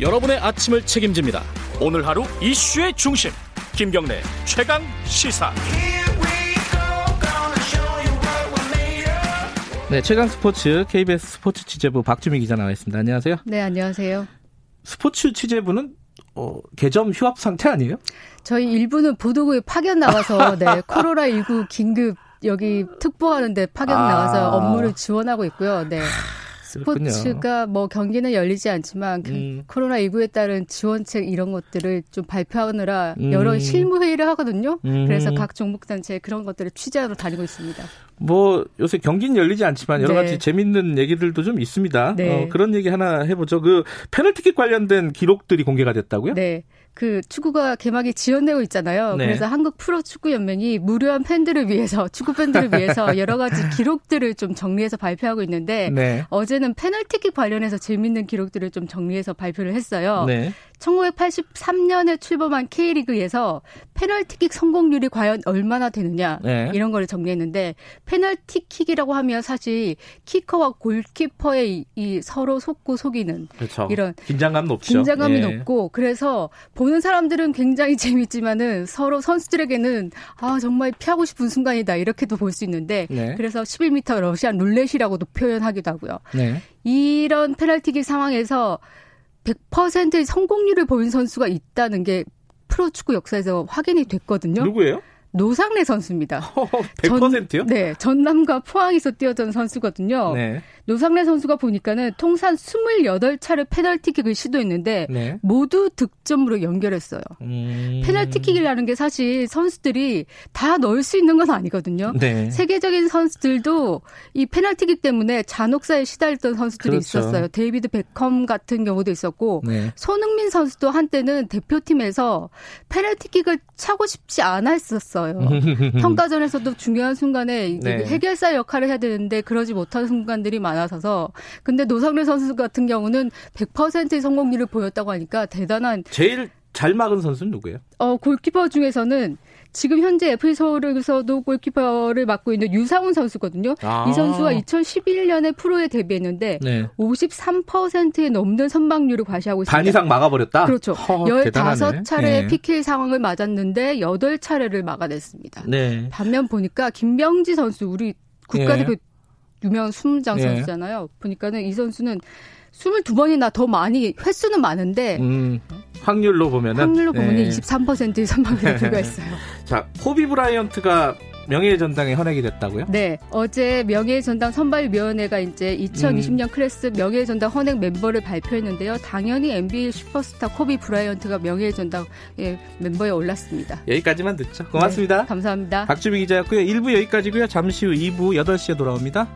여러분의 아침을 책임집니다. 오늘 하루 이슈의 중심 김경래 최강 시사. 네, 최강 스포츠 KBS 스포츠 취재부 박주미 기자 나와 있습니다. 안녕하세요. 네, 안녕하세요. 스포츠 취재부는 어, 개점 휴업 상태 아니에요? 저희 일부는 보도국에 파견 나와서 네, 코로나 19 긴급 여기 특보하는데 파견 아. 나와서 업무를 지원하고 있고요. 네. 슬군요. 스포츠가 뭐 경기는 열리지 않지만 그 음. 코로나 19에 따른 지원책 이런 것들을 좀 발표하느라 음. 여러 실무 회의를 하거든요. 음. 그래서 각 종목 단체 그런 것들을 취재하러 다니고 있습니다. 뭐 요새 경기는 열리지 않지만 여러 네. 가지 재밌는 얘기들도 좀 있습니다. 네. 어, 그런 얘기 하나 해보죠. 그 페널티킥 관련된 기록들이 공개가 됐다고요? 네. 그 축구가 개막이 지연되고 있잖아요. 네. 그래서 한국 프로축구 연맹이 무료한 팬들을 위해서 축구 팬들을 위해서 여러 가지 기록들을 좀 정리해서 발표하고 있는데 네. 어제 는 페널티킥 관련해서 재밌는 기록들을 좀 정리해서 발표를 했어요. 네. 1983년에 출범한 K리그에서 페널티킥 성공률이 과연 얼마나 되느냐 네. 이런 걸 정리했는데 페널티킥이라고 하면 사실 키커와 골키퍼의 이, 이 서로 속고 속이는 그렇죠. 이런 긴장감 높죠. 긴장감이 예. 높고 그래서 보는 사람들은 굉장히 재밌지만은 서로 선수들에게는 아 정말 피하고 싶은 순간이다 이렇게도 볼 수 있는데 네. 그래서 11m 러시안 룰렛이라고도 표현하기도 하고요. 네. 이런 페널티킥 상황에서 100%의 성공률을 보인 선수가 있다는 게 프로축구 역사에서 확인이 됐거든요. 누구예요? 노상래 선수입니다. 100%요? 전, 네, 전남과 포항에서 뛰었던 선수거든요. 네. 노상래 선수가 보니까는 통산 28차례 페널티킥을 시도했는데 네. 모두 득점으로 연결했어요. 음... 페널티킥이라는 게 사실 선수들이 다 넣을 수 있는 건 아니거든요. 네. 세계적인 선수들도 이 페널티킥 때문에 잔혹사에 시달렸던 선수들이 그렇죠. 있었어요. 데이비드 베컴 같은 경우도 있었고 네. 손흥민 선수도 한때는 대표팀에서 페널티킥을 차고 싶지 않았었어요. 평가전에서도 중요한 순간에 네. 해결사 역할을 해야 되는데 그러지 못한 순간들이 많아 많아서서 근데 노상래 선수 같은 경우는 100%의 성공률을 보였다고 하니까 대단한 제일 잘 막은 선수는 누구예요? 어 골키퍼 중에서는 지금 현재 FC 서울에서도 골키퍼를 맡고 있는 유상훈 선수거든요. 아. 이 선수가 2011년에 프로에 데뷔했는데 네. 53%에 넘는 선방률을 과시하고 있습니다. 반 이상 막아버렸다? 그렇죠. 허, 15차례 네. PK 상황을 맞았는데 8차례를 막아냈습니다. 네. 반면 보니까 김병지 선수 우리 국가대표 네. 유명한 수문장 예. 선수잖아요. 보니까는 이 선수는 22번이나 더 많이 횟수는 많은데 음, 확률로 보면은 확률로 보면 예. 23%의 선방률에 불과했어요. 자, 코비 브라이언트가 명예의 전당에 헌액이 됐다고요? 네. 어제 명예의 전당 선발위원회가 이제 2020년 음. 클래스 명예의 전당 헌액 멤버를 발표했는데요. 당연히 NBA 슈퍼스타 코비 브라이언트가 명예의 전당 멤버에 올랐습니다. 여기까지만 듣죠. 고맙습니다. 네, 감사합니다. 박주미 기자였고요. 1부 여기까지고요. 잠시 후 2부 8시에 돌아옵니다.